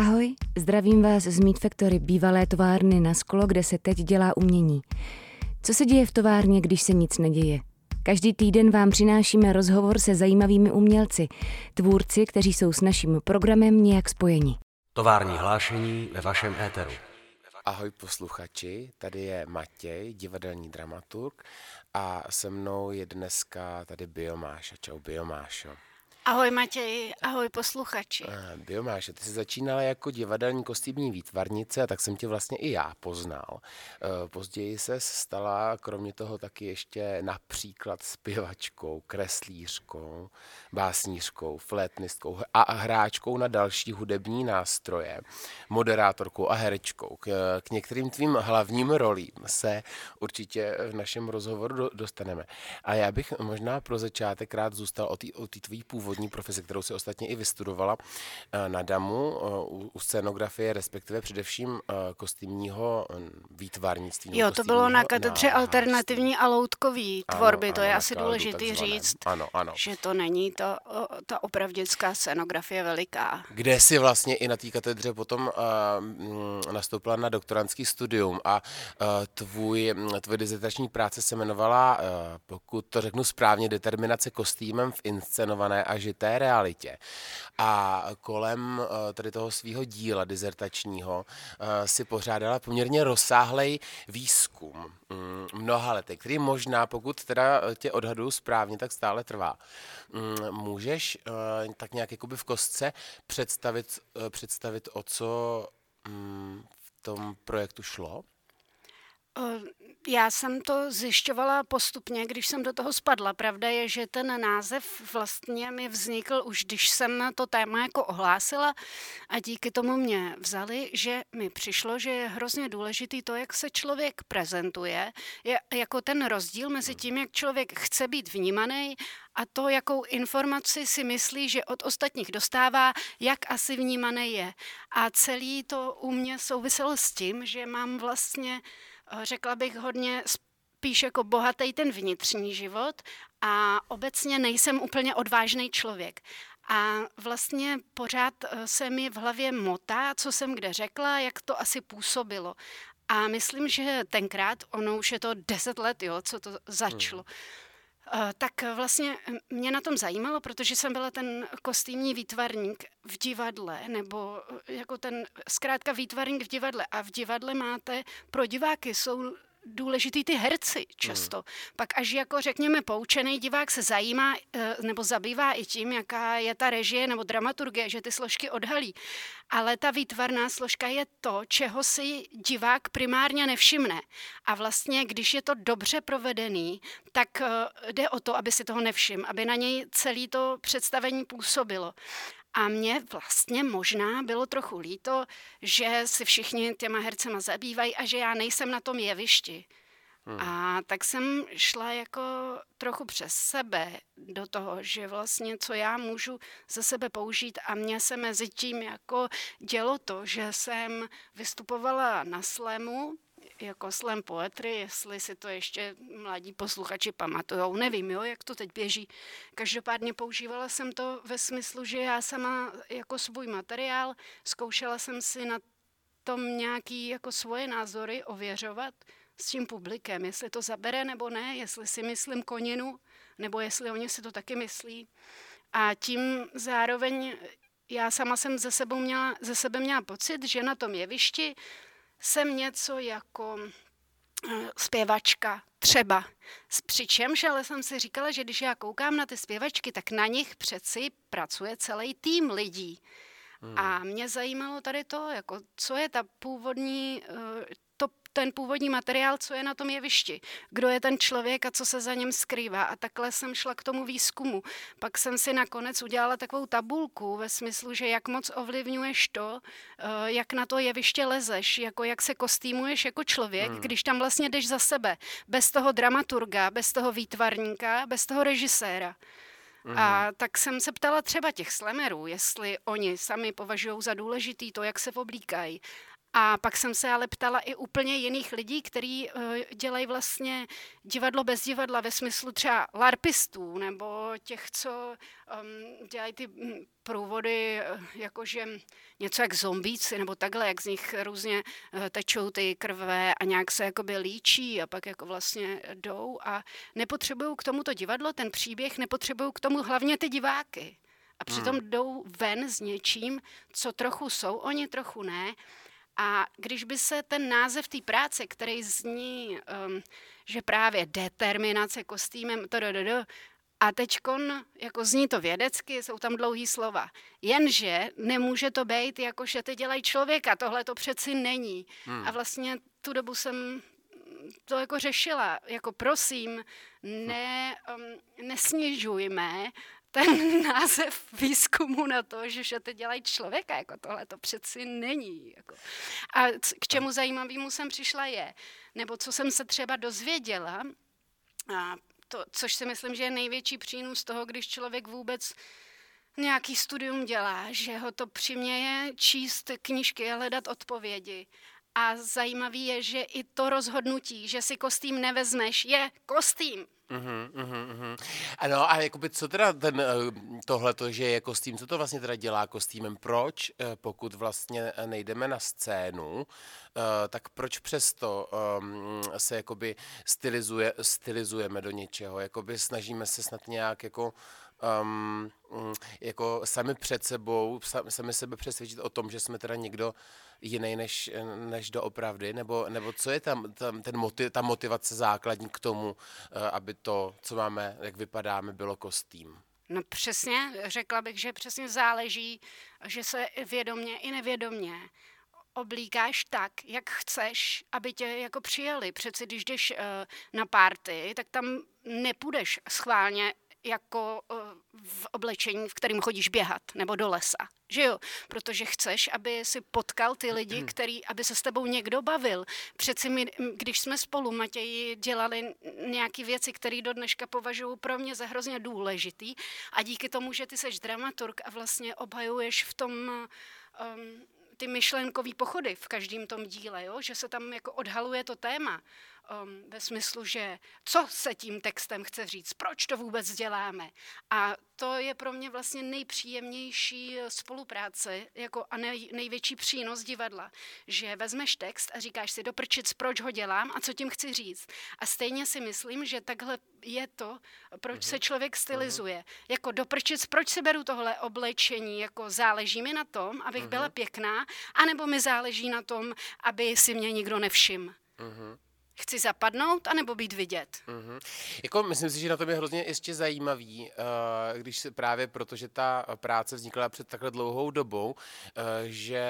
Ahoj, zdravím vás z Meat Factory, bývalé továrny na sklo, kde se teď dělá umění. Co se děje v továrně, když se nic neděje? Každý týden vám přinášíme rozhovor se zajímavými umělci, tvůrci, kteří jsou s naším programem nějak spojeni. Tovární hlášení ve vašem éteru. Ahoj posluchači, tady je Matěj, divadelní dramaturg a se mnou je dneska tady Biomáša. Čau Biomášo. Ahoj Matěj, ahoj posluchači. Uh, Biomáše, ty jsi začínala jako divadelní kostýmní výtvarnice a tak jsem tě vlastně i já poznal. Uh, později se stala kromě toho taky ještě například zpěvačkou, kreslířkou, básnířkou, flétnistkou a hráčkou na další hudební nástroje, moderátorkou a herečkou. K, k některým tvým hlavním rolím se určitě v našem rozhovoru dostaneme. A já bych možná pro začátek rád zůstal o té tvojí původní původní profesi, kterou si ostatně i vystudovala eh, na DAMu eh, u, scenografie, respektive především eh, kostýmního výtvarnictví. Jo, to bylo na katedře alternativní a loutkový tvorby, ano, to je asi důležitý říct, ano, ano. že to není to, ta opravdická scenografie veliká. Kde si vlastně i na té katedře potom uh, nastoupila na doktorantský studium a uh, tvůj, tvůj dizertační práce se jmenovala, uh, pokud to řeknu správně, determinace kostýmem v inscenované a žité realitě. A kolem eh, tady toho svého díla dizertačního eh, si pořádala poměrně rozsáhlej výzkum mm, mnoha lety, který možná, pokud teda tě odhadu správně, tak stále trvá. Mm, můžeš eh, tak nějak jakoby v kostce představit, představit o co mm, v tom projektu šlo? Já jsem to zjišťovala postupně, když jsem do toho spadla. Pravda je, že ten název vlastně mi vznikl už, když jsem to téma jako ohlásila a díky tomu mě vzali, že mi přišlo, že je hrozně důležitý to, jak se člověk prezentuje, je jako ten rozdíl mezi tím, jak člověk chce být vnímaný a to, jakou informaci si myslí, že od ostatních dostává, jak asi vnímaný je. A celý to u mě souviselo s tím, že mám vlastně řekla bych hodně spíš jako bohatý ten vnitřní život a obecně nejsem úplně odvážný člověk. A vlastně pořád eh, se mi v hlavě motá, co jsem kde řekla, jak to asi působilo. A myslím, že tenkrát, ono už je to deset let, jo, co to začalo, hmm. Eh, tak vlastně mě na tom zajímalo, protože jsem byla ten kostýmní výtvarník v divadle, nebo eh, jako ten zkrátka výtvarník v divadle. A v divadle máte, pro diváky jsou důležitý ty herci často. Hmm. Pak až jako řekněme poučený divák se zajímá eh, nebo zabývá i tím, jaká je ta režie nebo dramaturgie, že ty složky odhalí. Ale ta výtvarná složka je to, čeho si divák primárně nevšimne. A vlastně, když je to dobře provedený, tak eh, jde o to, aby si toho nevšiml, aby na něj celé to představení působilo. A mě vlastně možná bylo trochu líto, že si všichni těma hercema zabývají a že já nejsem na tom jevišti. Hmm. A tak jsem šla jako trochu přes sebe do toho, že vlastně co já můžu ze sebe použít a mě se mezi tím jako dělo to, že jsem vystupovala na slemu, jako slam poetry, jestli si to ještě mladí posluchači pamatujou, nevím, jo, jak to teď běží. Každopádně používala jsem to ve smyslu, že já sama jako svůj materiál zkoušela jsem si na tom nějaký jako svoje názory ověřovat s tím publikem, jestli to zabere nebo ne, jestli si myslím koninu, nebo jestli oni si to taky myslí. A tím zároveň já sama jsem ze, sebou měla, ze sebe měla pocit, že na tom jevišti jsem něco jako eh, zpěvačka, třeba. Přičemž ale jsem si říkala, že když já koukám na ty zpěvačky, tak na nich přeci pracuje celý tým lidí. Hmm. A mě zajímalo tady to, jako, co je ta původní, eh, ten původní materiál, co je na tom jevišti, kdo je ten člověk a co se za něm skrývá. A takhle jsem šla k tomu výzkumu. Pak jsem si nakonec udělala takovou tabulku ve smyslu, že jak moc ovlivňuješ to, eh, jak na to jeviště lezeš, jako jak se kostýmuješ jako člověk, hmm. když tam vlastně jdeš za sebe, bez toho dramaturga, bez toho výtvarníka, bez toho režiséra. Mm. A mhm. tak jsem se ptala třeba těch slemerů, jestli oni sami považují za důležitý to, jak se oblíkají. A pak jsem se ale ptala i úplně jiných lidí, kteří uh, dělají vlastně divadlo bez divadla ve smyslu třeba larpistů nebo těch, co um, dělají ty hm, průvody, eh, jakože něco jak zombíci nebo takhle, jak z nich různě uh, tečou ty krve a nějak se jakoby líčí a pak jako vlastně jdou a nepotřebují k tomuto divadlo, ten příběh, nepotřebují k tomu hlavně ty diváky. A přitom hmm. jdou ven s něčím, co trochu jsou, oni trochu ne. A když by se ten název té práce, který zní, um, že právě determinace kostýmem, to, do, do, do, a teď jako zní to vědecky, jsou tam dlouhý slova. Jenže nemůže to být, jako že ty dělají člověka, tohle to přeci není. Hmm. A vlastně tu dobu jsem to jako řešila, jako prosím, ne, um, nesnižujme ten název výzkumu na to, že šaty dělají člověka, jako tohle to přeci není. Jako. A k čemu zajímavému jsem přišla je, nebo co jsem se třeba dozvěděla, a to, což si myslím, že je největší přínos toho, když člověk vůbec nějaký studium dělá, že ho to přiměje číst knížky a hledat odpovědi. A zajímavý je, že i to rozhodnutí, že si kostým nevezmeš, je kostým. Uhum, uhum, uhum. Ano, a jakoby co teda ten, eh, tohle, že je kostým, co to vlastně teda dělá kostýmem? Proč, eh, pokud vlastně nejdeme na scénu, eh, tak proč přesto um, se jakoby stylizuje, stylizujeme do něčeho? Jakoby snažíme se snad nějak jako um, jako sami před sebou, sami sebe přesvědčit o tom, že jsme teda někdo jiný než, než doopravdy, nebo, nebo co je tam, tam ten motiv, ta motivace základní k tomu, eh, aby to, co máme, jak vypadáme, bylo kostým? No přesně, řekla bych, že přesně záleží, že se vědomně i nevědomně oblíkáš tak, jak chceš, aby tě jako přijali. Přeci když jdeš uh, na párty, tak tam nepůjdeš schválně jako uh, v oblečení, v kterým chodíš běhat, nebo do lesa. Že jo? Protože chceš, aby si potkal ty lidi, hmm. který, aby se s tebou někdo bavil. Přeci my, když jsme spolu, Matěji, dělali nějaké věci, které do dneška považuji pro mě za hrozně důležitý a díky tomu, že ty seš dramaturg a vlastně obhajuješ v tom um, ty myšlenkové pochody v každém tom díle, jo? že se tam jako odhaluje to téma um, ve smyslu, že co se tím textem chce říct, proč to vůbec děláme. A to je pro mě vlastně nejpříjemnější spolupráce jako a nej, největší přínos divadla, že vezmeš text a říkáš si doprčit, proč ho dělám a co tím chci říct. A stejně si myslím, že takhle je to, proč uh-huh. se mhm. člověk stylizuje. Uh-huh. Jako doprčit, proč si beru tohle oblečení, jako záleží mi na tom, abych uh-huh. byla pěkná, anebo mi záleží na tom, aby si mě nikdo nevšiml. Uh-huh. Chci zapadnout, anebo být vidět? Mm-hmm. Jako, myslím si, že na tom je hrozně ještě zajímavý, uh, když se právě protože ta práce vznikla před takhle dlouhou dobou, uh, že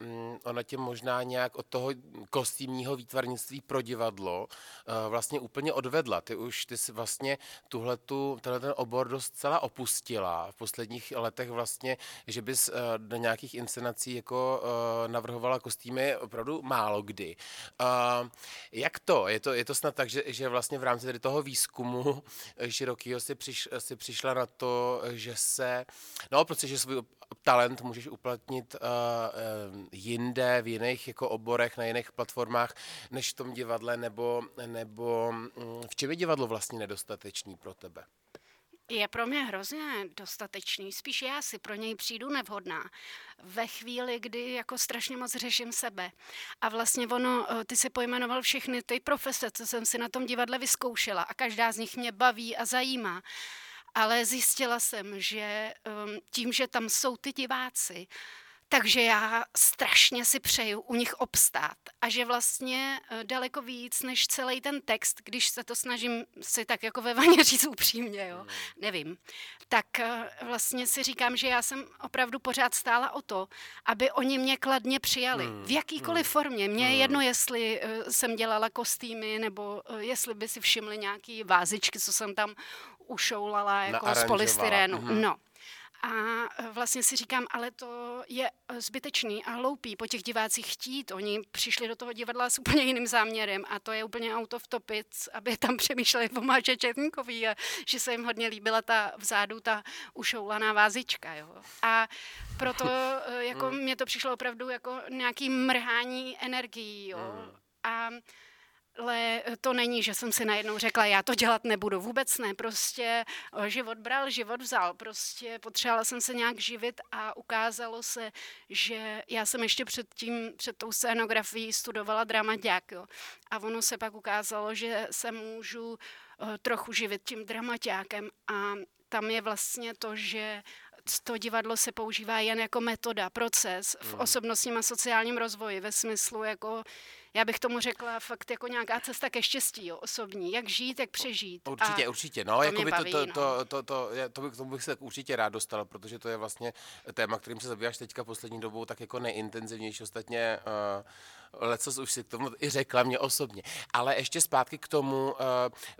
um, ona tě možná nějak od toho kostýmního výtvarnictví pro divadlo uh, vlastně úplně odvedla. Ty už ty si vlastně tuhletu, tenhle ten obor dost celá opustila v posledních letech vlastně, že bys do nějakých inscenací jako navrhovala kostýmy opravdu málo kdy. Jak to? Je to, je to snad tak, že, že vlastně v rámci tady toho výzkumu širokého si, přiš, si přišla na to, že se, no protože svůj talent můžeš uplatnit uh, jinde, v jiných jako oborech, na jiných platformách, než v tom divadle, nebo, nebo um, v čem je divadlo vlastně nedostatečný pro tebe? Je pro mě hrozně dostatečný, spíš já si pro něj přijdu nevhodná. Ve chvíli, kdy jako strašně moc řeším sebe. A vlastně ono, eh, ty si pojmenoval všechny ty profese, co jsem si na tom divadle vyzkoušela a každá z nich mě baví a zajímá. Ale zjistila jsem, že ehm, tím, že tam jsou ty diváci, takže já strašně si přeju u nich obstát a že vlastně eh, daleko víc než celý ten text, když se to snažím si tak jako ve vaně říct upřímně, jo, hmm. nevím, tak eh, vlastně si říkám, že já jsem opravdu pořád stála o to, aby oni mě kladně přijali. Hmm. V jakýkoliv hmm. formě. Mně je jedno, jestli eh, jsem dělala kostýmy, nebo jestli by si všimli nějaký vázičky, co jsem tam ušoulala jako z polystyrénu. Hmm. No. A e, vlastně si říkám, ale to je e, zbytečný a hloupý po těch divácích chtít. Oni přišli do toho divadla s úplně jiným záměrem a to je úplně out of topic, aby tam přemýšleli o Máče Četníkový a že se jim hodně líbila ta vzadu ta ušoulaná vázička. Jo. A proto jako hmm. mně to přišlo opravdu jako nějaký mrhání energií. Jo. Hmm. A ale to není, že jsem si najednou řekla, já to dělat nebudu. Vůbec ne, prostě eh, život bral, život vzal. Prostě potřebovala jsem se nějak živit a ukázalo se, že já jsem ještě před tím, před tou scénografií studovala dramaťák, jo. A ono se pak ukázalo, že se můžu eh, trochu živit tím dramaťákem a tam je vlastně to, že to divadlo se používá jen jako metoda, proces v hmm. osobnostním a sociálním rozvoji ve smyslu jako já bych tomu řekla fakt jako nějaká cesta ke štěstí, jo, osobní. Jak žít, jak přežít. Určitě, a určitě. No, to, by baví, to, to, no. to, to, to, to, bych, tomu bych se určitě rád dostal, protože to je vlastně téma, kterým se zabýváš teďka poslední dobou tak jako nejintenzivnější. Ostatně uh, lecos už si k tomu i řekla mě osobně. Ale ještě zpátky k tomu uh,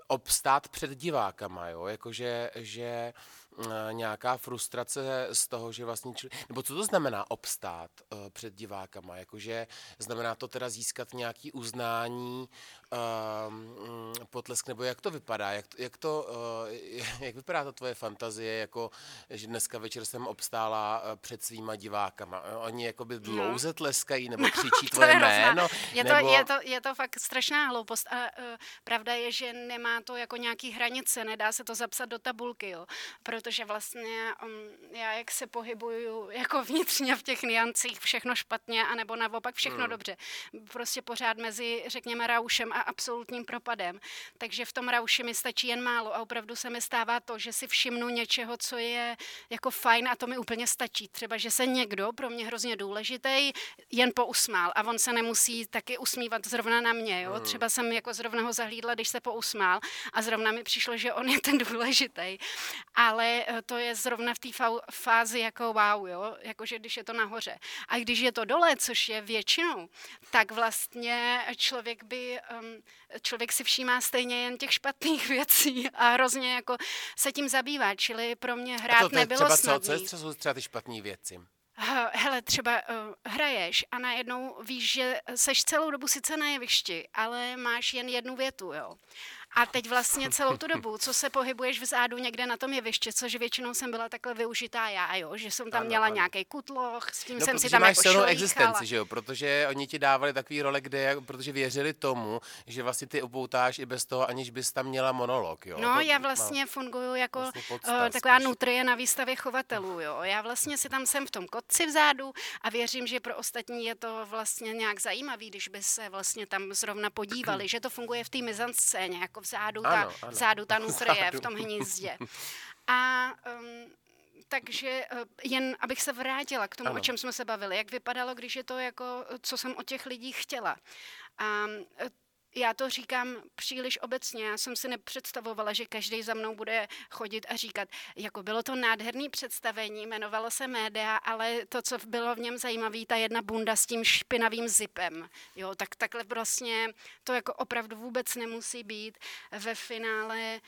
obstát před divákama, jo, jakože, že Eh, nějaká frustrace z toho, že vlastně čili, nebo co to znamená obstát uh, před divákama, jakože znamená to teda získat nějaký uznání, uh, potlesk, nebo jak to vypadá, jak, jak to, uh, jak vypadá ta tvoje fantazie, jako, že dneska večer jsem obstála uh, před svýma divákama, oni jakoby no. dlouze tleskají, nebo křičí tvoje je jméno, je to, nebo... je, to, je to fakt strašná hloupost a uh, pravda je, že nemá to jako nějaký hranice, nedá se to zapsat do tabulky, jo, proto protože vlastně um, já jak se pohybuju jako vnitřně v těch niancích všechno špatně, anebo naopak všechno hmm. dobře. Prostě pořád mezi, řekněme, raušem a absolutním propadem. Takže v tom rauši mi stačí jen málo a opravdu se mi stává to, že si všimnu něčeho, co je jako fajn a to mi úplně stačí. Třeba, že se někdo, pro mě hrozně důležitý, jen pousmál a on se nemusí taky usmívat zrovna na mě. Jo? Hmm. Třeba jsem jako zrovna ho zahlídla, když se pousmál a zrovna mi přišlo, že on je ten důležitý. Ale Eh, to je zrovna v té fázi jako wow, jo? jakože když je to nahoře. A když je to dole, což je většinou, tak vlastně člověk by, um, člověk si všímá stejně jen těch špatných věcí a hrozně jako se tím zabývá, čili pro mě hrát a to, nebylo třeba snadný. Co, co jsou třeba ty špatné věci? Hele, třeba uh, hraješ a najednou víš, že seš celou dobu sice na jevišti, ale máš jen jednu větu, jo. A teď vlastně celou tu dobu, co se pohybuješ vzadu někde na tom jevišti, což většinou jsem byla takhle využitá já, jo, že jsem tam ano, měla nějaký kutloch, s tím no, jsem si tam máš jako existenci, že jo, protože oni ti dávali takový role, kde, protože věřili tomu, že vlastně ty upoutáš i bez toho, aniž bys tam měla monolog, jo. No, to, já vlastně no, funguju jako vlastně podstav, uh, taková spíš. nutrie na výstavě chovatelů, jo. Já vlastně si tam jsem v tom kotci vzadu a věřím, že pro ostatní je to vlastně nějak zajímavý, když by se vlastně tam zrovna podívali, že to funguje v té mizanscéně, jako vzadu ta, ano, ano. Vzadu ta nutrie v tom hnízdě. A um, takže uh, jen abych se vrátila k tomu, ano. o čem jsme se bavili, jak vypadalo, když je to jako, co jsem od těch lidí chtěla. A uh, já to říkám příliš obecně. Já jsem si nepředstavovala, že každý za mnou bude chodit a říkat, jako bylo to nádherné představení, jmenovalo se média, ale to, co bylo v něm zajímavé, ta jedna bunda s tím špinavým zipem. Jo, tak takhle vlastně to jako opravdu vůbec nemusí být. Ve finále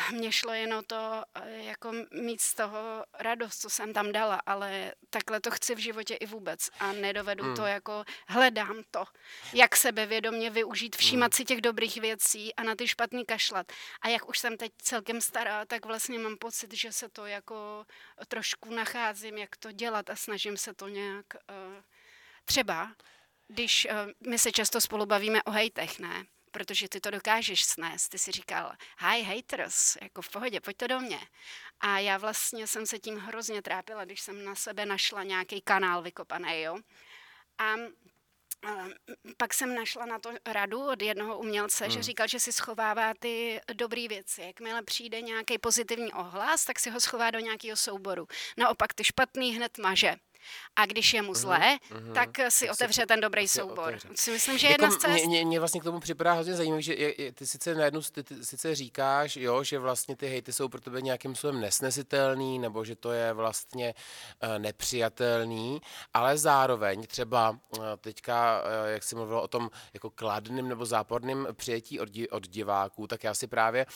mně šlo jen o to, eh, jako mít z toho radost, co jsem tam dala, ale takhle to chci v životě i vůbec a nedovedu hmm. to jako, hledám to, jak sebevědomě využít, všímat hmm. si těch dobrých věcí a na ty špatný kašlat. A jak už jsem teď celkem stará, tak vlastně mám pocit, že se to jako trošku nacházím, jak to dělat a snažím se to nějak uh, třeba, když uh, my se často spolu bavíme o hejtech, ne? Protože ty to dokážeš snést. Ty si říkal, hi haters, jako v pohodě, pojď to do mě. A já vlastně jsem se tím hrozně trápila, když jsem na sebe našla nějaký kanál vykopaný, jo. A pak jsem našla na to radu od jednoho umělce, hmm. že říkal, že si schovává ty dobré věci. Jakmile přijde nějaký pozitivní ohlas, tak si ho schová do nějakého souboru. Naopak ty špatný hned maže. A když je mu zlé, mm-hmm. tak si otevře ten dobrý soubor. Si myslím, že jako jedna z cest... mě, mě, vlastně k tomu připadá hrozně zajímavé, že je, je, ty sice najednou ty, ty, sice říkáš, jo, že vlastně ty hejty jsou pro tebe nějakým způsobem nesnesitelný, nebo že to je vlastně uh, nepřijatelný, ale zároveň třeba uh, teďka, uh, jak jsi mluvil o tom jako kladným nebo záporným přijetí od, od diváků, tak já si právě,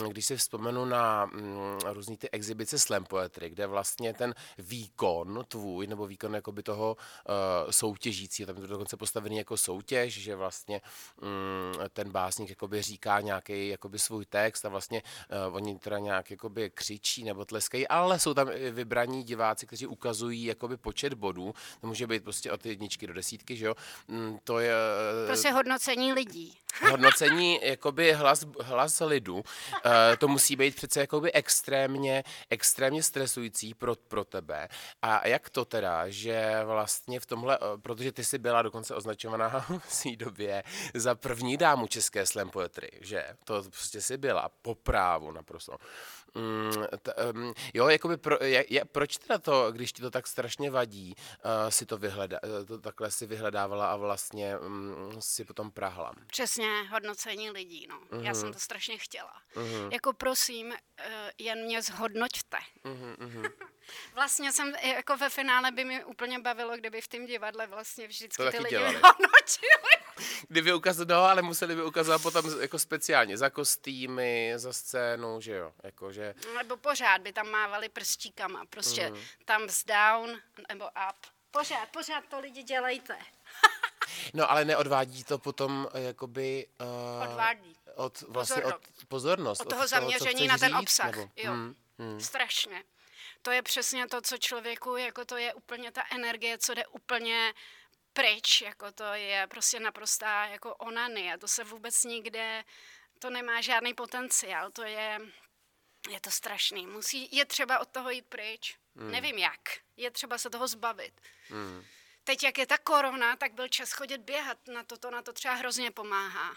um, když si vzpomenu na um, různý ty exibice slam poetry, kde vlastně ten výkon tvůj, nebo výkon jakoby toho uh, soutěžící, tam je to dokonce postavený jako soutěž, že vlastně um, ten básník jakoby říká nějaký jakoby svůj text a vlastně uh, oni teda nějak jakoby křičí nebo tleskají, ale jsou tam vybraní diváci, kteří ukazují jakoby počet bodů, to může být prostě od jedničky do desítky, že jo, um, to je... Uh, prostě hodnocení lidí. hodnocení jakoby hlas, hlas lidu, uh, to musí být přece jakoby extrémně, extrémně stresující pro, pro tebe. A jak to teda, že vlastně v tomhle, uh, protože ty jsi byla dokonce označovaná v té době za první dámu české slam poetry, že? To prostě si byla po právu naprosto. Mm, t, um, jo, jakoby pro, je, je, proč teda to, když ti to tak strašně vadí, uh, si to, vyhleda, to takhle si vyhledávala a vlastně um, si potom prahla? Přesně, hodnocení lidí, no. Uh-huh. Já jsem mhm. to strašně chtěla. Uh-huh. Jako prosím, uh, jen mě zhodnoťte. Uh-huh, vlastně jsem, jako ve finále by mi úplně bavilo, kdyby v tom divadle vlastně vždycky to ty lidi hodnotili. Kdyby ukazovat, no, ale museli by ukazovat potom jako speciálně za kostýmy, za scénu, že jo, jako že... Nebo pořád by tam mávali prstíkama, prostě mm. thumbs down nebo up. Pořád, pořád to lidi dělejte. no ale neodvádí to potom jakoby... Uh, Odvádí. Od, vlastně pozornost. od pozornost. Od toho od zaměření toho, na ten říct, obsah, nebo, jo. Hmm, hmm. Strašně. To je přesně to, co člověku, jako to je úplně ta energie, co jde úplně pryč, jako to je prostě naprostá jako onany a to se vůbec nikde, to nemá žádný potenciál, to je, je to strašný. Musí, je třeba od toho jít pryč. Mm. Nevím jak. Je třeba se toho zbavit. Mm. Teď, jak je ta korona, tak byl čas chodit běhat. Na to, to na to třeba hrozně pomáhá.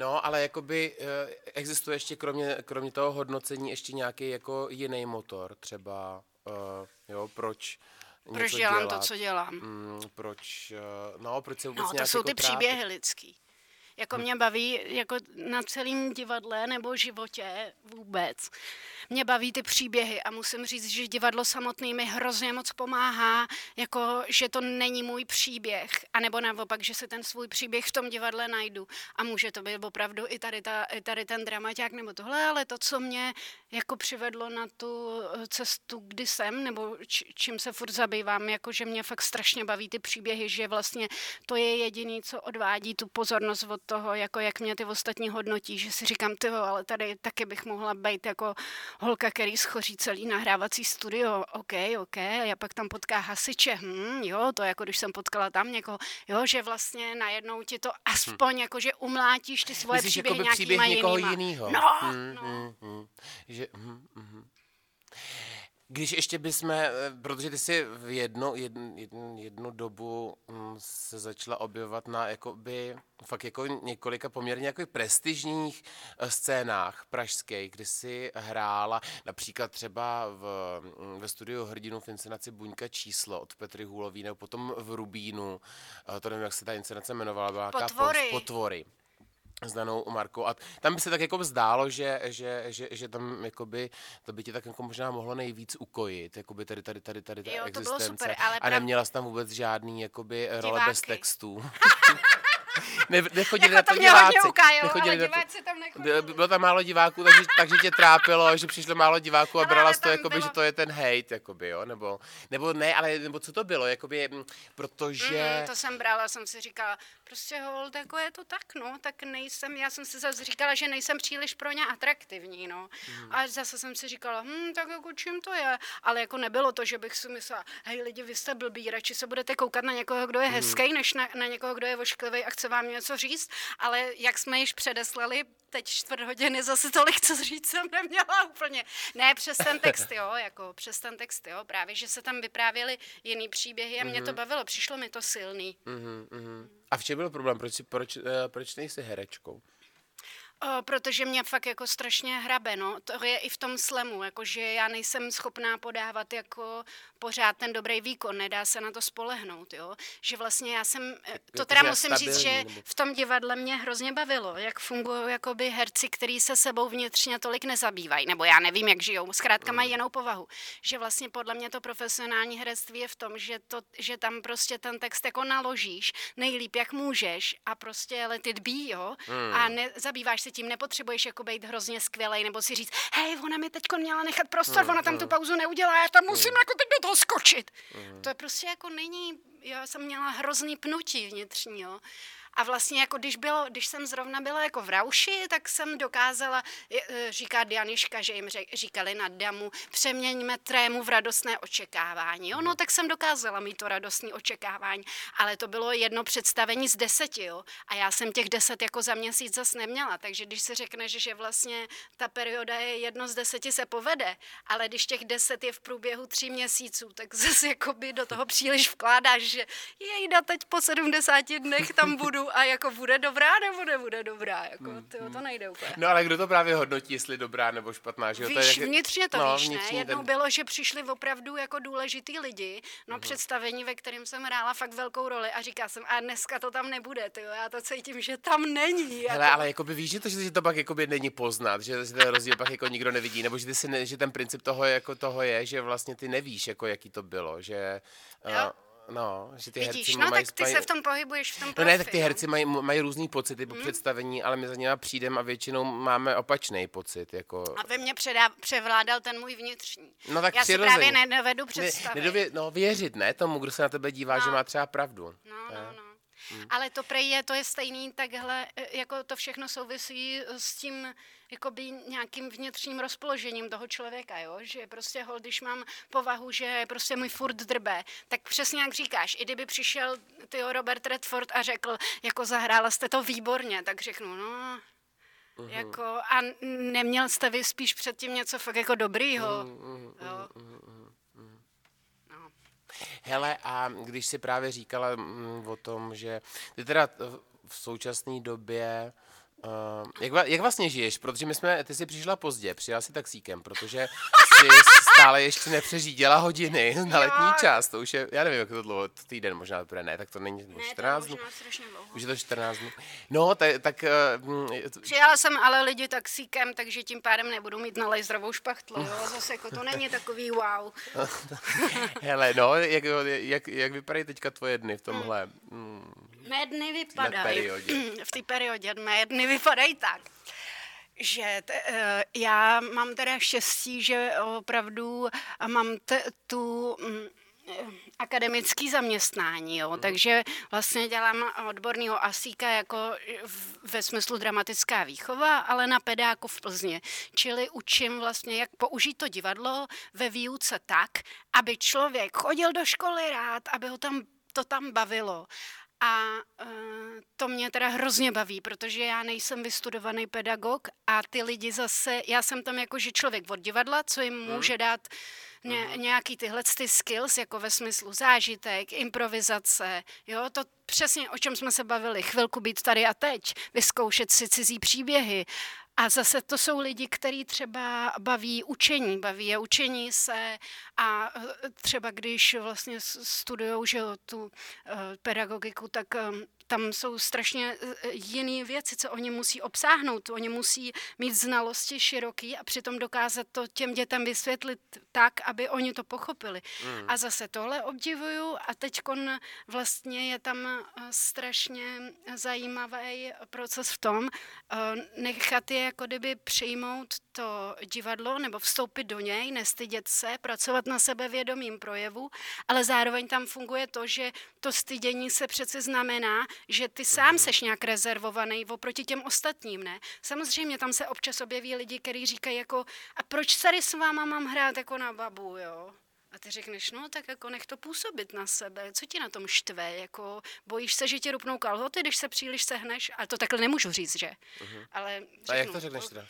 No, ale jakoby eh, existuje ještě kromě, kromě toho hodnocení ještě nějaký jako jiný motor, třeba, uh, jo, proč proč dělám dělat, to, co dělám. Mm, proč, eh, no, proč se vůbec No, to jsou jako ty trápit? příběhy lidský. Jako mě baví jako na celém divadle nebo životě vůbec. Mě baví ty příběhy a musím říct, že divadlo samotný mi hrozně moc pomáhá, jako že to není můj příběh, anebo naopak, že si ten svůj příběh v tom divadle najdu. A může to být opravdu i tady, ta, i tady ten dramaťák nebo tohle, ale to, co mě jako přivedlo na tu cestu, kdy jsem, nebo č, čím se furt zabývám, jako že mě fakt strašně baví ty příběhy, že vlastně to je jediný, co odvádí tu pozornost od toho, jako jak mě ty ostatní hodnotí, že si říkám, ty ale tady taky bych mohla být jako holka, který schoří celý nahrávací studio, OK, OK, a pak tam potká hasiče, hm, jo, to jako když jsem potkala tam někoho, jo, že vlastně najednou ti to aspoň hm. jako, že umlátíš ty svoje Myslíš, příběhy nějakýma příběh někoho jinýma. No, hm, no. Hm, hm. Že, hm, hm. Když ještě bychom, eh, protože ty jsi v jednu, jednu, jednu, dobu mm, se začala objevovat na jakoby, fakt jako několika poměrně jako prestižních eh, scénách pražských, kdy jsi hrála například třeba v, mm, ve studiu hrdinu v inscenaci Buňka číslo od Petry Hůlový, nebo potom v Rubínu, eh, to nevím, jak se ta inscenace jmenovala, byla Potvory. Potvory znanou Markou. A tam by se tak jako zdálo, že, že, že, že tam jakoby, to by tě tak jako možná mohlo nejvíc ukojit, jakoby tady, tady, tady, tady ta jo, existence. To bylo super, ale a neměla jsi tam vůbec žádný jakoby role bez textů. ne, nechodili jako na to, diváci. Ukájel, nechodili ale diváci tam nechodili. Bylo tam málo diváků, takže, takže tě trápilo, že přišlo málo diváků a brala to, jakoby, bylo... že to je ten hate, jakoby, jo? Nebo, nebo ne, ale nebo co to bylo, jakoby, protože... Mm, to jsem brala, jsem si říkala, prostě hol, jako je to tak, no, tak nejsem, já jsem si zase říkala, že nejsem příliš pro ně atraktivní, no. Mm. A zase jsem si říkala, hm, tak jako čím to je? Ale jako nebylo to, že bych si myslela, hej lidi, vy jste blbí, radši se budete koukat na někoho, kdo je mm. hezký, než na, na někoho, kdo je vošklivý a chce vám něco říct, ale jak jsme již předeslali, teď čtvrt hodiny zase tolik, co říct jsem neměla úplně. Ne, přes ten text, jo, jako přes ten text, jo, právě, že se tam vyprávěly jiný příběhy a mě mm-hmm. to mhm. bavilo, přišlo mi to silný. Mm-hmm, mm-hmm. A v čem byl problém? Proč, proč, uh, proč nejsi herečkou? O, protože mě fakt jako strašně hrabe, no. To je i v tom slemu, jakože já nejsem schopná podávat jako pořád ten dobrý výkon, nedá se na to spolehnout, jo. Že vlastně já jsem, eh, to teda musím říct, že v tom divadle mě hrozně bavilo, jak fungují jakoby herci, kteří se sebou vnitřně tolik nezabývají, nebo já nevím, jak žijou, zkrátka mají mm. jinou povahu. Že vlastně podle mě to profesionální herectví je v tom, že, to, že tam prostě ten text jako naložíš nejlíp, jak můžeš a prostě let it be, jo, hmm. a nezabýváš se tím, nepotřebuješ jako být hrozně skvělej, nebo si říct, hej, ona mi teď měla nechat prostor, hmm. ona tam tu hmm. pauzu neudělá, já tam musím hmm. jako teď do toho skočit. Hmm. To je prostě jako není, já jsem měla hrozný pnutí vnitřní, jo. A vlastně jako když, bylo, když jsem zrovna byla jako v Rauši, tak jsem dokázala, e, říká Dianiška, že jim říkali na damu, přeměňme trému v radostné očekávání. Jo? No tak jsem dokázala mít to radostné očekávání, ale to bylo jedno představení z deseti. Jo? A já jsem těch deset jako za měsíc zase neměla, takže když se řekne, že, že vlastně ta perioda je jedno z deseti se povede, ale když těch deset je v průběhu tří měsíců, tak zase jako by do toho příliš vkládáš, že jejda teď po 70 dnech tam budu a jako bude dobrá nebo nebude dobrá, jako hmm, tyjo, to hmm. nejde úplně. No ale kdo to právě hodnotí, jestli dobrá nebo špatná, že Víš, to je jak... vnitřně to no, víš, ne? Jednou ten... bylo, že přišli opravdu jako důležitý lidi, no uh-huh. představení, ve kterém jsem hrála fakt velkou roli a říká jsem, a dneska to tam nebude, tyjo, já to cítím, že tam není. Jako... Hele, ale jako by víš, že to, že to pak jako by není poznat, že ten rozdíl pak jako nikdo nevidí, nebo že, ty si ne, že ten princip toho, jako toho je, že vlastně ty nevíš, jako jaký to bylo, že... Uh, No, že ty Vidíš, herci no mají tak ty se v tom pohybuješ v tom profi, No ne, tak ty herci mají, mají různý pocity po hmm. představení, ale my za nimi přijdeme a většinou máme opačný pocit. Jako... A ve mně předá, převládal ten můj vnitřní. No tak Já si právě nedovedu představit. Ne, nedově, no věřit, ne, tomu, kdo se na tebe dívá, no. že má třeba pravdu. No, no, no. Hmm. Ale to prej je, to je stejný takhle, e, jako to všechno souvisí s tím jakoby nějakým vnitřním rozpoložením toho člověka, jo? že prostě hol, když mám povahu, že prostě můj furt drbe, tak přesně jak říkáš, i kdyby přišel tyjo Robert Redford a řekl, jako zahrála jste to výborně, tak řeknu, no, Uh-huh. Jako, a neměl jste vy spíš předtím něco fakt jako dobrýho. Uh-huh, uh-huh, No. Hele, a když si právě říkala mm, o tom, že ty teda v současné době Uh, jak, jak vlastně žiješ? Protože my jsme, ty jsi přišla pozdě, přijela si taxíkem, protože jsi stále ještě nepřeřídila hodiny na letní čas. To už je, já nevím, jak to dlouho, týden možná to ne, tak to není ne, 14 dnů. Už je to 14 dnů. No, tak... tak uh, Přijala jsem ale lidi taxíkem, takže tím pádem nebudu mít na laserovou špachtlu, jo? Zase jako to není takový wow. Hele, no, jak, jak, jak vypadají teďka tvoje dny v tomhle? Hmm. Mé dny vypadají, v té periodě, mé dny vypadají tak, že t, uh, já mám teda štěstí, že opravdu mám t, tu um, akademický zaměstnání, jo. Mm. takže vlastně dělám odborného asíka jako v, ve smyslu dramatická výchova, ale na pedáku v Plzně. Čili učím vlastně, jak použít to divadlo ve výuce tak, aby člověk chodil do školy rád, aby ho tam to tam bavilo a uh, to mě teda hrozně baví, protože já nejsem vystudovaný pedagog a ty lidi zase, já jsem tam jako, že člověk od divadla, co jim mhm. může dát ně, mhm. nějaký tyhle ty skills, jako ve smyslu zážitek, improvizace, jo, to přesně o čem jsme se bavili, chvilku být tady a teď, vyzkoušet si cizí příběhy, a zase to jsou lidi, kteří třeba baví učení, baví je učení se a e, třeba když vlastně studují tu e, pedagogiku, tak tam jsou strašně e, jiné věci, co oni musí obsáhnout. Oni musí mít znalosti široký a přitom dokázat to těm dětem vysvětlit tak, aby oni to pochopili. Mm. A zase tohle obdivuju a teď vlastně je tam strašně zajímavý proces v tom, nechat je jako kdyby přijmout to divadlo nebo vstoupit do něj, nestydět se, pracovat na sebevědomým projevu, ale zároveň tam funguje to, že to stydění se přece znamená, že ty sám mhm. seš nějak rezervovaný oproti těm ostatním, ne? Samozřejmě tam se občas objeví lidi, kteří říkají jako, a proč tady s váma mám hrát jako na babu, jo? A ty řekneš, no tak jako nech to působit na sebe, co ti na tom štve, jako bojíš se, že ti rupnou kalhoty, když se příliš sehneš, ale to takhle nemůžu říct, že? Uh-huh. Ale řeknu, A jak to řekneš teda?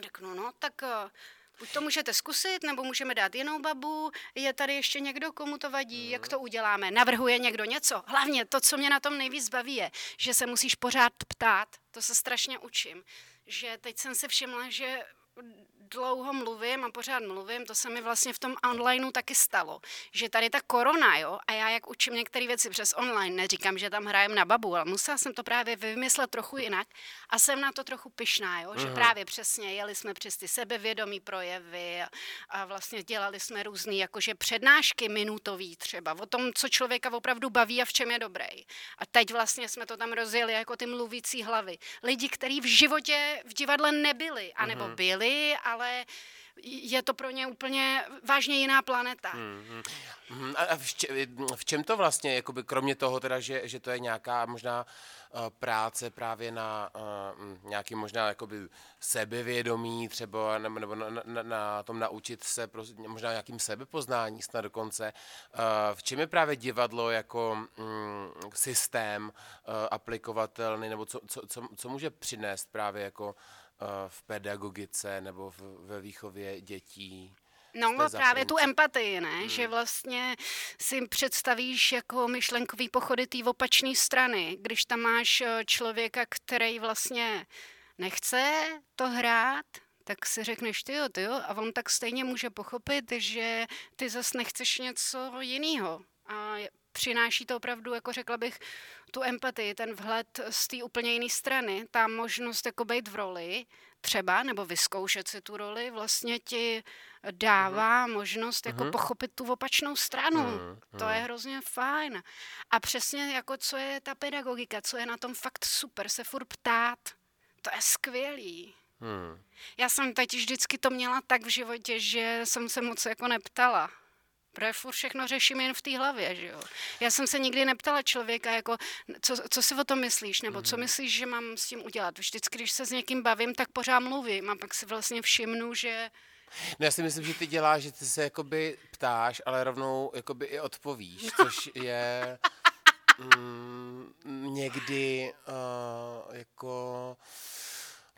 Řeknu, no tak uh, buď to můžete zkusit, nebo můžeme dát jinou babu, je tady ještě někdo, komu to vadí, uh-huh. jak to uděláme, navrhuje někdo něco. Hlavně to, co mě na tom nejvíc baví, je, že se musíš pořád ptát, to se strašně učím. Že teď jsem si všimla, že dlouho mluvím a pořád mluvím, to se mi vlastně v tom onlineu taky stalo, že tady ta korona, jo, a já jak učím některé věci přes online, neříkám, že tam hrajem na babu, ale musela jsem to právě vymyslet trochu jinak a jsem na to trochu pyšná, jo, že právě přesně jeli jsme přes ty sebevědomí projevy a, a vlastně dělali jsme různý jakože přednášky minutový třeba o tom, co člověka opravdu baví a v čem je dobrý. A teď vlastně jsme to tam rozjeli jako ty mluvící hlavy. Lidi, kteří v životě v divadle nebyli, anebo mm. byli, ale ale je to pro ně úplně vážně jiná planeta. Hmm, hmm. A v, če, v čem to vlastně, jakoby, kromě toho teda, že, že to je nějaká možná uh, práce právě na uh, nějaký možná jakoby sebevědomí třeba, nebo, nebo na, na, na tom naučit se prostě, možná nějakým sebepoznání snad dokonce. Uh, v čem je právě divadlo jako um, systém uh, aplikovatelný, nebo co, co, co, co může přinést právě jako v pedagogice nebo v, ve výchově dětí? No právě tu empatii, ne? Hmm. Že vlastně si představíš jako myšlenkový pochody té opačné strany. Když tam máš eh, člověka, který vlastně nechce to hrát, tak si řekneš ty jo, ty jo, a on tak stejně může pochopit, že ty zas nechceš něco jiného. A přináší to opravdu, jako řekla bych, tu empatii, ten vhled z té úplně jiné strany, ta možnost jako být v roli třeba, nebo vyzkoušet si tu roli, vlastně ti dává mm. možnost jako mm. pochopit tu opačnou stranu. Mm. To je hrozně fajn. A přesně jako co je ta pedagogika, co je na tom fakt super, se furt ptát. To je skvělý. Hmm. Já jsem teď vždycky to měla tak v životě, že jsem se moc jako neptala. Protože furt všechno řeším jen v té hlavě, že jo. Já jsem se nikdy neptala člověka, jako, co, co si o tom myslíš, nebo co mhm. myslíš, že mám s tím udělat. Vždycky, když se s někým bavím, tak pořád mluvím a pak si vlastně všimnu, že... No já si myslím, že ty děláš, že ty se jakoby ptáš, ale rovnou jakoby i odpovíš, což je mm, někdy uh, jako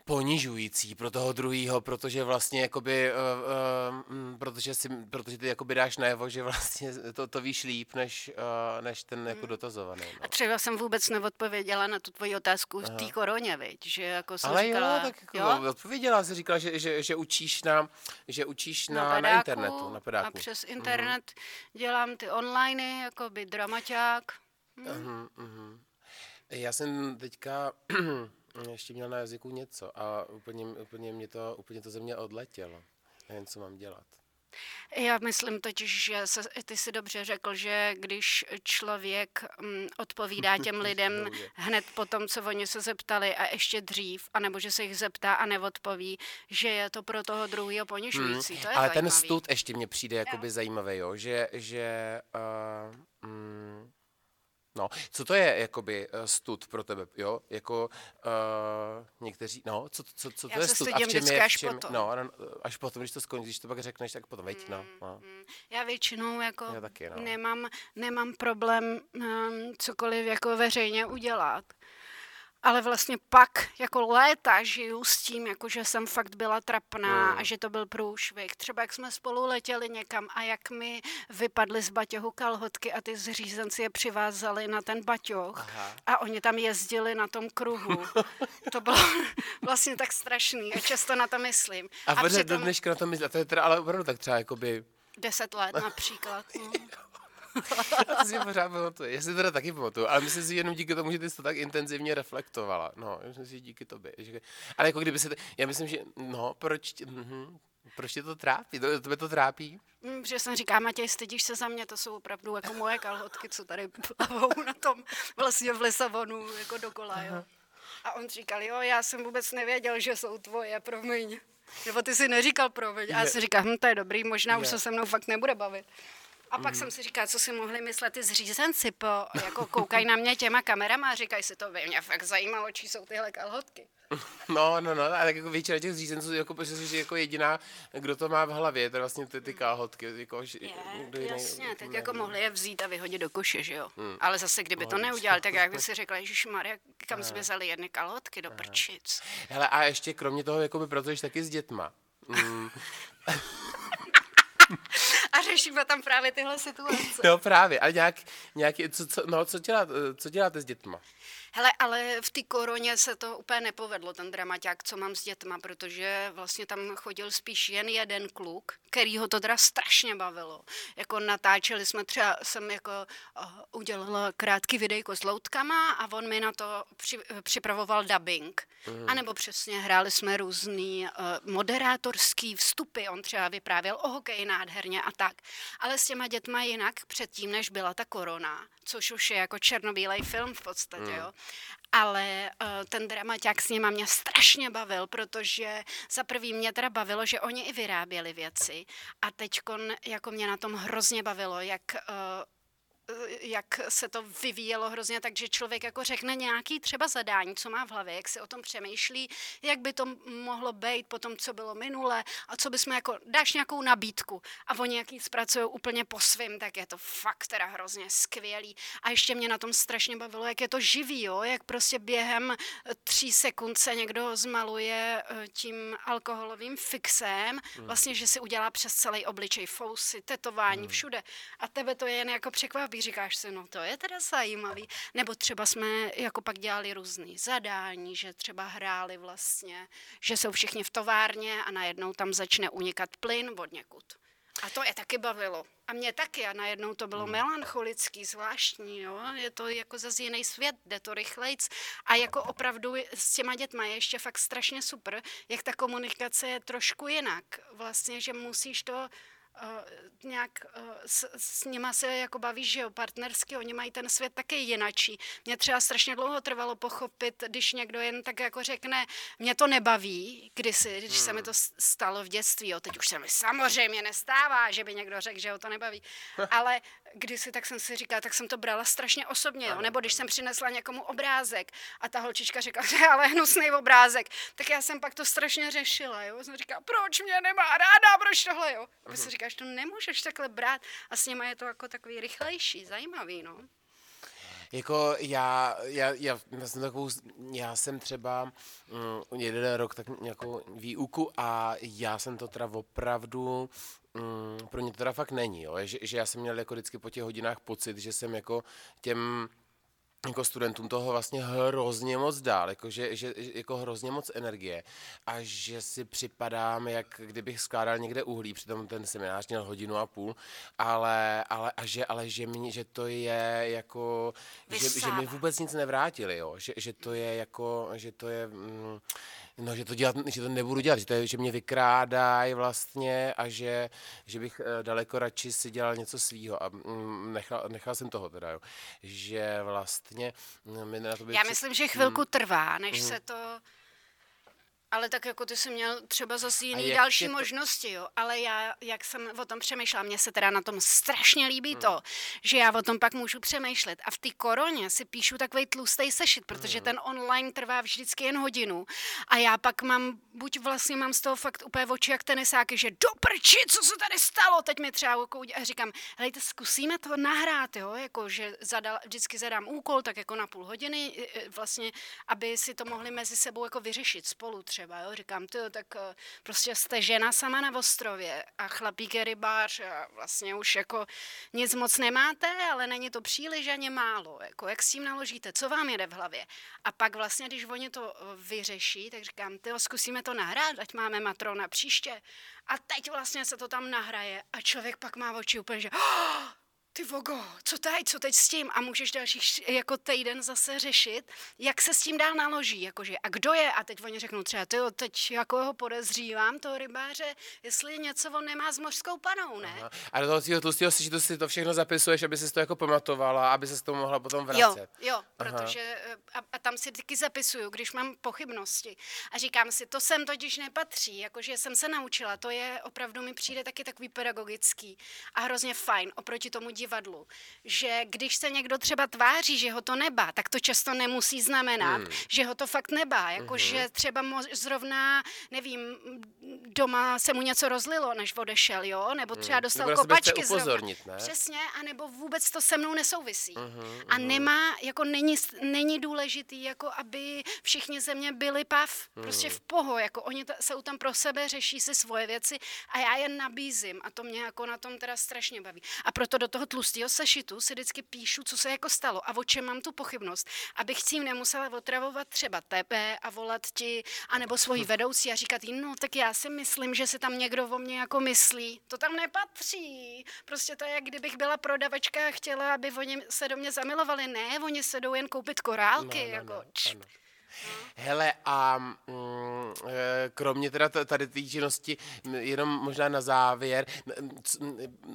ponižující pro toho druhého, protože vlastně jakoby, uh, uh, protože, si, protože ty jakoby dáš najevo, že vlastně to, to víš líp, než, uh, než ten jako hmm. dotazovaný. No. A třeba jsem vůbec neodpověděla na tu tvoji otázku v té koroně, viď? že jako jsem Ale říkala, jo, tak jako jo? odpověděla, jsi říkala, že, že, že učíš na, že učíš na, na, pedáku, na internetu, na pedáku. A přes internet uh-huh. dělám ty online, jako by dramaťák. Hmm. Uh-huh, uh-huh. Já jsem teďka ještě měl na jazyku něco a úplně, úplně, mě to, úplně to ze mě odletělo. Nevím, co mám dělat. Já myslím totiž, že se, ty si dobře řekl, že když člověk um, odpovídá těm lidem hned po tom, co oni se zeptali a ještě dřív, anebo že se jich zeptá a neodpoví, že je to pro toho druhého ponižující. Hmm. To je Ale zajímavý. ten stud ještě mě přijde jakoby zajímavý, jo? že, že uh, mm, No, co to je jakoby uh, stud pro tebe, jo? Jako uh, někteří, no, co, co, co to Já je stud? A v čem je, v čem, potom. no, až potom, když to skončí, když to pak řekneš, tak potom veď, no. no. Mm, mm. Já většinou jako Já taky, no. nemám, nemám problém um, cokoliv jako veřejně udělat ale vlastně pak jako léta žiju s tím, jako že jsem fakt byla trapná mm. a že to byl průšvih. Třeba jak jsme spolu letěli někam a jak mi vypadly z baťohu kalhotky a ty zřízenci je přivázali na ten baťoh Aha. a oni tam jezdili na tom kruhu. to bylo vlastně tak strašný a často na to myslím. A, a přitom... do dneška na to myslím, a to je teda ale opravdu tak třeba jakoby... Deset let například. No. to si pořád pamatuju. Já si teda taky pamatuju, ale myslím si jenom díky tomu, že ty jsi to tak intenzivně reflektovala. No, myslím si, díky tobě. Ale jako kdyby se, to, já myslím, že, no, proč, mm, proč tě to trápí? To, tebe to trápí? Mm, že jsem říká, Matěj, stydíš se za mě, to jsou opravdu jako moje kalhotky, co tady plavou na tom vlastně v Lisabonu, jako dokola, jo. A on říkal, jo, já jsem vůbec nevěděl, že jsou tvoje, promiň. Nebo ty si neříkal promiň. A já si říkám, hm, to je dobrý, možná je. už se se mnou fakt nebude bavit. A pak mm. jsem si říkala, co si mohli myslet ty zřízenci, po, jako koukají na mě těma kamerama a říkají si to, by mě fakt zajímalo, čí jsou tyhle kalhotky. No, no, no, ale jako většina těch zřízenců, jako, protože jsi jako jediná, kdo to má v hlavě, to vlastně ty, ty hmm. kalhotky. Jako, je, jasně, jiný, tak ne, jako mohli je vzít a vyhodit do koše, že jo. Hmm. Ale zase, kdyby no, to neudělali, tak jak by si řekla, Ježíš Maria, kam jsme vzali jedny kalhotky do prčic. Hele, a ještě kromě toho, jako by protože taky s dětma. Mm. A řešíme tam právě tyhle situace. No právě, a nějak, nějaký, co, co, no, co, dělá, co děláte s dětma? Hele, ale v té koroně se to úplně nepovedlo, ten dramaťák, co mám s dětma, protože vlastně tam chodil spíš jen jeden kluk, který ho to teda strašně bavilo. Jako natáčeli jsme třeba, jsem jako uh, udělala krátký videjko s loutkama a on mi na to při, připravoval dubbing. Mm. A nebo přesně hráli jsme různý uh, moderátorský vstupy, on třeba vyprávěl o hokeji nádherně a tak. Ale s těma dětma jinak předtím, než byla ta korona, což už je jako černobílej film v podstatě, mm. jo ale uh, ten dramaťák s nima mě strašně bavil, protože za prvý mě teda bavilo, že oni i vyráběli věci a teď jako mě na tom hrozně bavilo, jak uh, jak se to vyvíjelo hrozně, takže člověk jako řekne nějaký třeba zadání, co má v hlavě, jak si o tom přemýšlí, jak by to mohlo být po tom, co bylo minule a co bychom jako, dáš nějakou nabídku a oni jaký zpracují úplně po svým, tak je to fakt teda hrozně skvělý. A ještě mě na tom strašně bavilo, jak je to živý, jo? jak prostě během tří sekund se někdo zmaluje eh, tím alkoholovým fixem, hmm. vlastně, že si udělá přes celý obličej fousy, tetování hmm. všude a tebe to je jen jako překvapí, říkáš si, no to je teda zajímavý. Nebo třeba jsme jako pak dělali různý zadání, že třeba hráli vlastně, že jsou všichni v továrně a najednou tam začne unikat plyn od někud. A to je taky bavilo. A mě taky. A najednou to bylo hmm. melancholický, zvláštní. Jo? Je to jako zase jiný svět, jde to rychlejc. A jako opravdu s těma dětma je ještě fakt strašně super, jak ta komunikace je trošku jinak. Vlastně, že musíš to uh, nějak uh, s, s nima se jako bavíš, že jo, partnersky, oni mají ten svět taky jinačí. Mě třeba strašně dlouho trvalo pochopit, když někdo jen tak jako řekne, mě to nebaví, kdysi, když hmm. se mi hmm. to stalo v dětství, jo, teď už se mi samozřejmě nestává, že by někdo řekl, že ho to nebaví, ale kdysi tak jsem si říkala, tak jsem to brala strašně osobně, jo? nebo když jsem přinesla někomu obrázek a ta holčička říkala, že ale hnusný obrázek, tak já jsem pak to strašně řešila, jo, jsem říkala, proč mě nemá ráda, proč tohle, jo. A si říkáš, to nemůžeš takhle brát a s nimi je to jako takový rychlejší, zajímavý, no. Jako já, já, já, já, jsem takovou, já jsem třeba mm, jeden rok tak nějakou výuku a já jsem to teda opravdu mm, pro ně to teda fakt není, jo? Že, že já jsem měl jako vždycky po těch hodinách pocit, že jsem jako těm jako studentům toho vlastně hrozně moc dál, jako, že, že, jako hrozně moc energie a že si připadám, jak kdybych skládal někde uhlí, přitom ten seminář měl hodinu a půl, ale, ale, a že, ale že, mi, že to je jako, že, že mi vůbec nic nevrátili, jo? Že, že to je jako, že to je, mm, no, že to, dělat, že to nebudu dělat, že, to je, že mě vykrádají vlastně a že, že bych eh, daleko radši si dělal něco svýho a mm, nechal, nechal jsem toho teda, jo. že vlastně mm, mi na to Já myslím, že chvilku mm. trvá, než mm. se to ale tak jako ty jsi měl třeba zase jiný další to... možnosti, jo. Ale já, jak jsem o tom přemýšlela, mně se teda na tom strašně líbí hmm. to, že já o tom pak můžu přemýšlet. A v té koroně si píšu takový tlustý sešit, protože hmm. ten online trvá vždycky jen hodinu. A já pak mám, buď vlastně mám z toho fakt úplně oči jak tenisáky, že do prči, co se tady stalo, teď mi třeba jako a říkám, hejte, zkusíme to nahrát, jo, jako, že zadal, vždycky zadám úkol, tak jako na půl hodiny, vlastně, aby si to mohli mezi sebou jako vyřešit spolu třeba třeba, jo, říkám, ty, tak eh, prostě jste žena sama na ostrově a chlapík je rybář a vlastně už jako nic moc nemáte, ale není to příliš ani málo, jako jak s tím naložíte, co vám jede v hlavě. A pak vlastně, když oni to eh, vyřeší, tak říkám, ty zkusíme to nahrát, ať máme matrona příště. A teď vlastně se to tam nahraje a člověk pak má oči úplně, že oh, ty vogo, co teď, co teď s tím? A můžeš dalších jako týden zase řešit, jak se s tím dál naloží, jakože a kdo je? A teď oni řeknou třeba, ty teď jako ho podezřívám, toho rybáře, jestli něco on nemá s mořskou panou, ne? Aha. A do toho svého tlustého že si to všechno zapisuješ, aby si to jako pamatovala, aby se to mohla potom vracet. Jo, jo, protože eh, a, a, tam si taky zapisuju, když mám pochybnosti. A říkám si, to sem totiž nepatří, jakože jsem se naučila, to je opravdu mi přijde taky takový pedagogický a hrozně fajn oproti tomu divadlu, že když se někdo třeba tváří, že ho to nebá, tak to často nemusí znamenat, hmm. že ho to fakt nebá. Jako, uh-huh. že třeba mo- zrovna, nevím, doma se mu něco rozlilo, než odešel, jo? Nebo třeba hmm. dostal nebo kopačky upozornit, zrovna. ne? Přesně, anebo vůbec to se mnou nesouvisí. Uh-huh, a nemá, jako není, není důležitý, jako aby všichni země byli pav, uh-huh. prostě v poho, jako oni t- jsou tam pro sebe, řeší si svoje věci a já je nabízím a to mě jako na tom teda strašně baví. A proto do toho tlustého sešitu si vždycky píšu, co se jako stalo a o čem mám tu pochybnost, abych s tím nemusela otravovat třeba tebe a volat ti, anebo svoji vedoucí a říkat jí, no tak já si myslím, že se tam někdo o mě jako myslí. To tam nepatří. Prostě to je, jak kdybych byla prodavačka a chtěla, aby oni se do mě zamilovali. Ne, oni se jdou jen koupit korálky. No, no, jako, no. Hele, a mm, e, kromě teda tady té činnosti, jenom možná na závěr,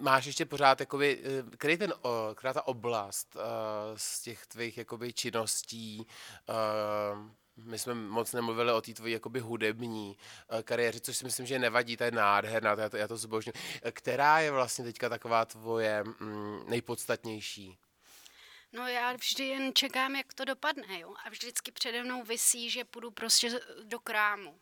máš ještě pořád, jakoby, e, který ten, která ta oblast uh, z těch tvých jakoby, činností, my jsme moc nemluvili o té tvojí jakoby hudební kariéře, což si myslím, že nevadí, to je nádherná, to já to, to zbožňuji. Která je vlastně teďka taková tvoje mm, nejpodstatnější? No já vždy jen čekám, jak to dopadne, jo. A vždycky přede mnou vysí, že půjdu prostě do krámu.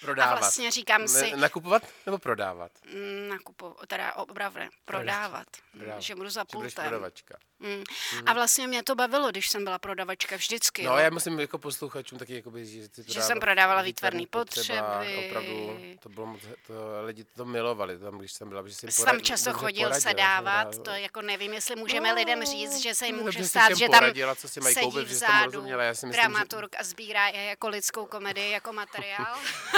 Prodávat. A vlastně říkám si... Ne, nakupovat nebo prodávat? Mm, nakupovat, teda opravdu, prodávat. prodávat. Že budu za pultem. prodavačka. Mm. Mm. A vlastně mě to bavilo, když jsem byla prodavačka vždycky. No, jo. já musím jako posluchačům taky, jakoby, že, ty že jsem prodávala výtvarné potřeby. Opravdu, to bylo moc, to, lidi to milovali tam, když jsem byla. Že jsem porad, tam často chodil se dávat, to jako nevím, jestli můžeme no, lidem říct, že se jim může stát, že tam poradila, co si mají sedí koupit, vzadu já si myslím, dramaturg že... a sbírá je jako lidskou komedii, jako materiál.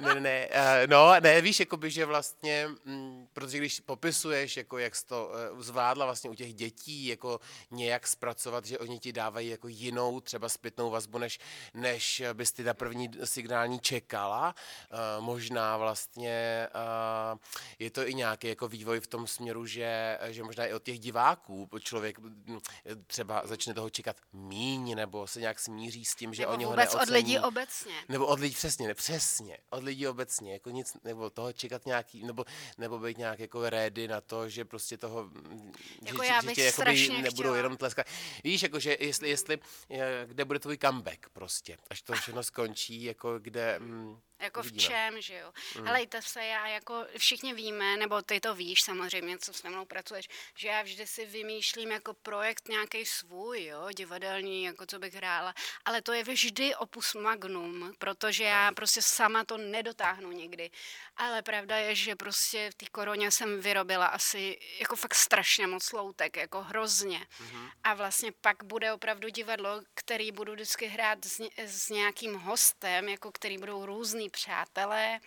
ne, ne, uh, no, ne, víš, jakoby, že vlastně, mm, protože když popisuješ, jako jak jsi to uh, zvládla vlastně u těch dětí, jako nějak zpracovat, že oni ti dávají jako jinou třeba zpětnou vazbu, než, než bys ty na první signální čekala, uh, možná vlastně uh, je to i nějaký jako vývoj v tom směru, že, že možná i od těch diváků člověk mm, třeba začne toho čekat míň, nebo se nějak smíří s tím, že nebo oni ho neocení. od lidí obecně. Nebo od lidí, přesně, ne, přesně, od lidí obecně, jako nic, nebo toho čekat nějaký, nebo, nebo být nějak jako ready na to, že prostě toho, jako že, já že tě jakoby nebudou jenom tleskat. Víš, jako, že jestli, jestli, eh, kde bude tvůj comeback prostě, až to všechno skončí, jako kde, mm, jako v čem, že jo. Mm. Helejte se, já jako všichni víme, nebo ty to víš samozřejmě, co s mnou pracuješ, že já vždy si vymýšlím jako projekt nějaký svůj, jo, divadelní, jako co bych hrála, ale to je vždy opus magnum, protože já prostě sama to nedotáhnu nikdy. Ale pravda je, že prostě v té koroně jsem vyrobila asi jako fakt strašně moc loutek, jako hrozně. Mm-hmm. A vlastně pak bude opravdu divadlo, který budu vždycky hrát s, s nějakým hostem, jako který budou různý přátelé,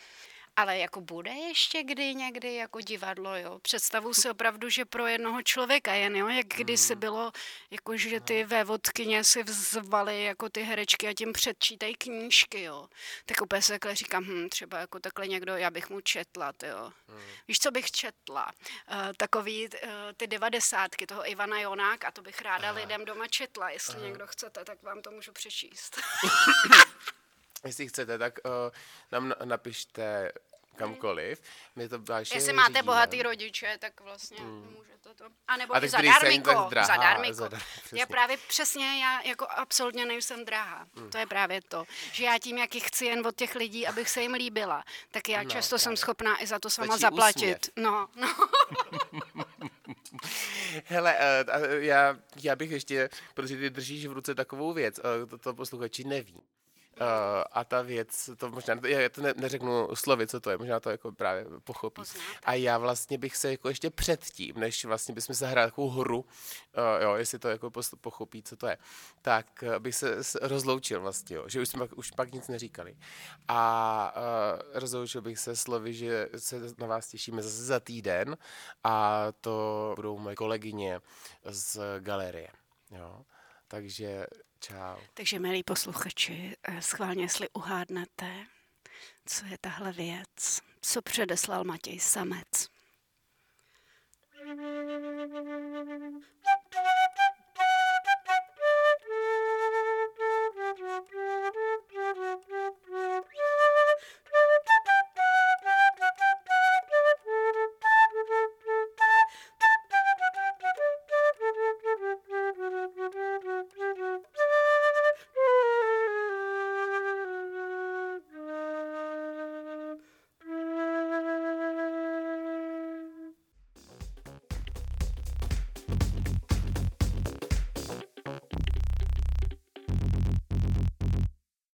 ale jako bude ještě kdy někdy jako divadlo, jo. Představu si opravdu, že pro jednoho člověka jen, jo, jak kdysi hmm. bylo, jako že ty vévodkyně si vzvaly jako ty herečky a tím předčítají knížky, jo. Tak úplně se takhle říkám, hm, třeba jako takhle někdo, já bych mu četla, jo. Hmm. Víš, co bych četla? Uh, takový uh, ty devadesátky toho Ivana Jonáka, to bych ráda Aha. lidem doma četla, jestli Aha. někdo chcete, tak vám to můžu přečíst. Jestli chcete, tak uh, nám napište kamkoliv. My to Jestli máte řídíme. bohatý rodiče, tak vlastně hmm. můžete to. A nebo a i zadarmiko. Zadarmiko. Zadar, já právě přesně, já jako absolutně nejsem drahá. Hmm. To je právě to. Že já tím, jak chci jen od těch lidí, abych se jim líbila, tak já no, často právě. jsem schopná i za to sama zaplatit. Úsměv. No, no. Hele, uh, já, já bych ještě, protože ty držíš v ruce takovou věc, uh, to, to posluchači neví. Uh, a ta věc, to možná, já to ne, neřeknu slovy, co to je, možná to jako právě pochopí. A já vlastně bych se jako ještě předtím, než vlastně bychom se hráli takovou hru, uh, jo, jestli to jako pochopí, co to je, tak uh, bych se rozloučil vlastně, jo, že už jsme už pak nic neříkali. A uh, rozloučil bych se slovy, že se na vás těšíme zase za týden a to budou moje kolegyně z galerie, jo. Takže Čau. Takže, milí posluchači, eh, schválně, jestli uhádnete, co je tahle věc, co předeslal Matěj Samec.